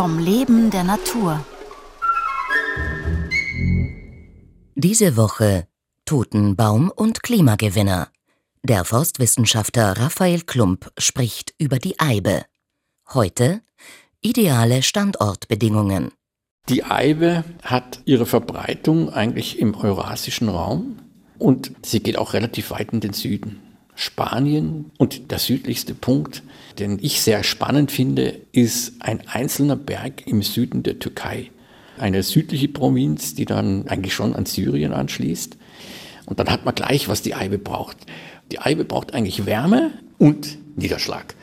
vom Leben der Natur. Diese Woche Totenbaum und Klimagewinner. Der Forstwissenschaftler Raphael Klump spricht über die Eibe. Heute ideale Standortbedingungen. Die Eibe hat ihre Verbreitung eigentlich im eurasischen Raum und sie geht auch relativ weit in den Süden. Spanien und der südlichste Punkt, den ich sehr spannend finde, ist ein einzelner Berg im Süden der Türkei. Eine südliche Provinz, die dann eigentlich schon an Syrien anschließt. Und dann hat man gleich, was die Eibe braucht. Die Eibe braucht eigentlich Wärme und Niederschlag.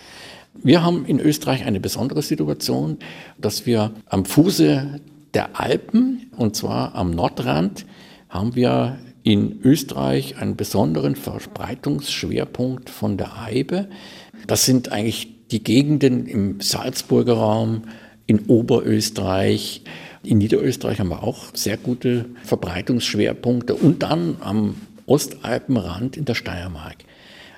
Wir haben in Österreich eine besondere Situation, dass wir am Fuße der Alpen, und zwar am Nordrand, haben wir in Österreich einen besonderen Verbreitungsschwerpunkt von der Eibe. Das sind eigentlich die Gegenden im Salzburger Raum, in Oberösterreich, in Niederösterreich haben wir auch sehr gute Verbreitungsschwerpunkte und dann am Ostalpenrand in der Steiermark.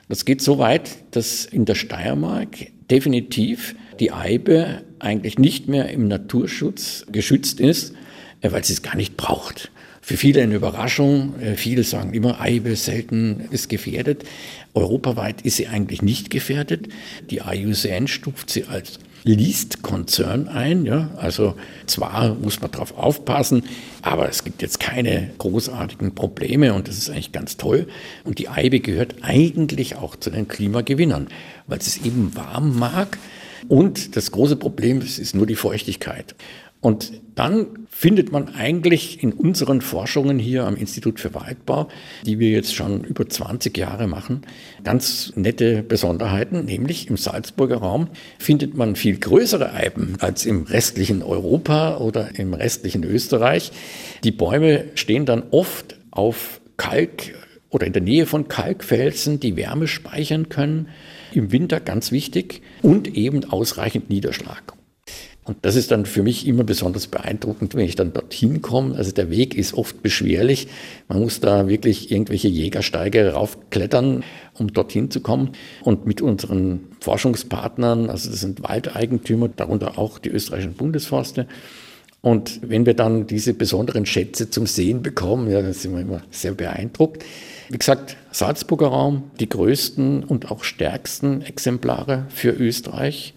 Das geht so weit, dass in der Steiermark definitiv die Eibe eigentlich nicht mehr im Naturschutz geschützt ist, äh, weil sie es gar nicht braucht. Für viele eine Überraschung. Äh, viele sagen immer, Eibe selten ist gefährdet. Europaweit ist sie eigentlich nicht gefährdet. Die IUCN stuft sie als Least Concern ein. Ja? Also zwar muss man darauf aufpassen, aber es gibt jetzt keine großartigen Probleme und das ist eigentlich ganz toll. Und die Eibe gehört eigentlich auch zu den Klimagewinnern, weil sie es eben warm mag. Und das große Problem ist nur die Feuchtigkeit. Und dann findet man eigentlich in unseren Forschungen hier am Institut für Waldbau, die wir jetzt schon über 20 Jahre machen, ganz nette Besonderheiten, nämlich im Salzburger Raum findet man viel größere Eiben als im restlichen Europa oder im restlichen Österreich. Die Bäume stehen dann oft auf Kalk oder in der Nähe von Kalkfelsen, die Wärme speichern können. Im Winter ganz wichtig und eben ausreichend Niederschlag. Und das ist dann für mich immer besonders beeindruckend, wenn ich dann dorthin komme. Also der Weg ist oft beschwerlich. Man muss da wirklich irgendwelche Jägersteige raufklettern, um dorthin zu kommen. Und mit unseren Forschungspartnern, also das sind Waldeigentümer, darunter auch die österreichischen Bundesforste. Und wenn wir dann diese besonderen Schätze zum Sehen bekommen, ja, dann sind wir immer sehr beeindruckt. Wie gesagt, Salzburger Raum, die größten und auch stärksten Exemplare für Österreich.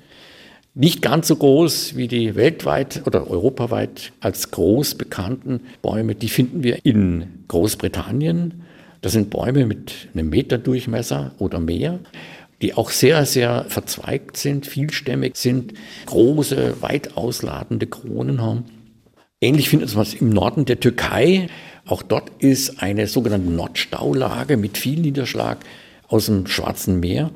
Nicht ganz so groß wie die weltweit oder europaweit als groß bekannten Bäume. Die finden wir in Großbritannien. Das sind Bäume mit einem Meter Durchmesser oder mehr, die auch sehr, sehr verzweigt sind, vielstämmig sind, große, weit ausladende Kronen haben. Ähnlich findet man es im Norden der Türkei. Auch dort ist eine sogenannte Nordstaulage mit viel Niederschlag aus dem Schwarzen Meer.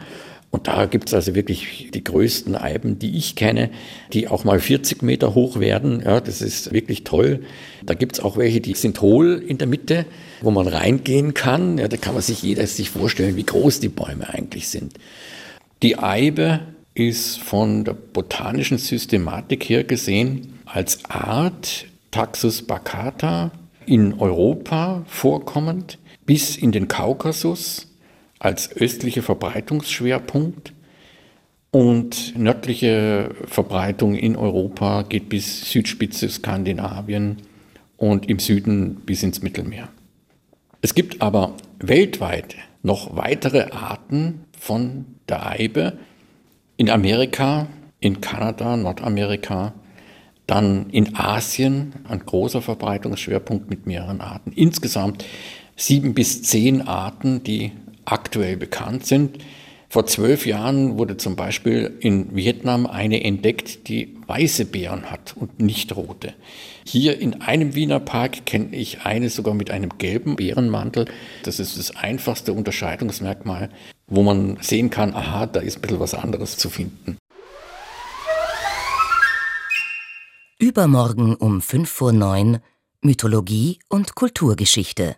Und da gibt es also wirklich die größten Eiben, die ich kenne, die auch mal 40 Meter hoch werden. Ja, das ist wirklich toll. Da gibt es auch welche, die sind hohl in der Mitte, wo man reingehen kann. Ja, da kann man sich jeder sich vorstellen, wie groß die Bäume eigentlich sind. Die Eibe ist von der botanischen Systematik her gesehen als Art Taxus baccata in Europa vorkommend bis in den Kaukasus als östlicher Verbreitungsschwerpunkt und nördliche Verbreitung in Europa geht bis Südspitze Skandinavien und im Süden bis ins Mittelmeer. Es gibt aber weltweit noch weitere Arten von der Eibe in Amerika, in Kanada, Nordamerika, dann in Asien ein großer Verbreitungsschwerpunkt mit mehreren Arten. Insgesamt sieben bis zehn Arten, die aktuell bekannt sind. Vor zwölf Jahren wurde zum Beispiel in Vietnam eine entdeckt, die weiße Beeren hat und nicht rote. Hier in einem Wiener Park kenne ich eine sogar mit einem gelben Beerenmantel. Das ist das einfachste Unterscheidungsmerkmal, wo man sehen kann, aha, da ist ein bisschen was anderes zu finden. Übermorgen um 5 vor 9 Mythologie und Kulturgeschichte.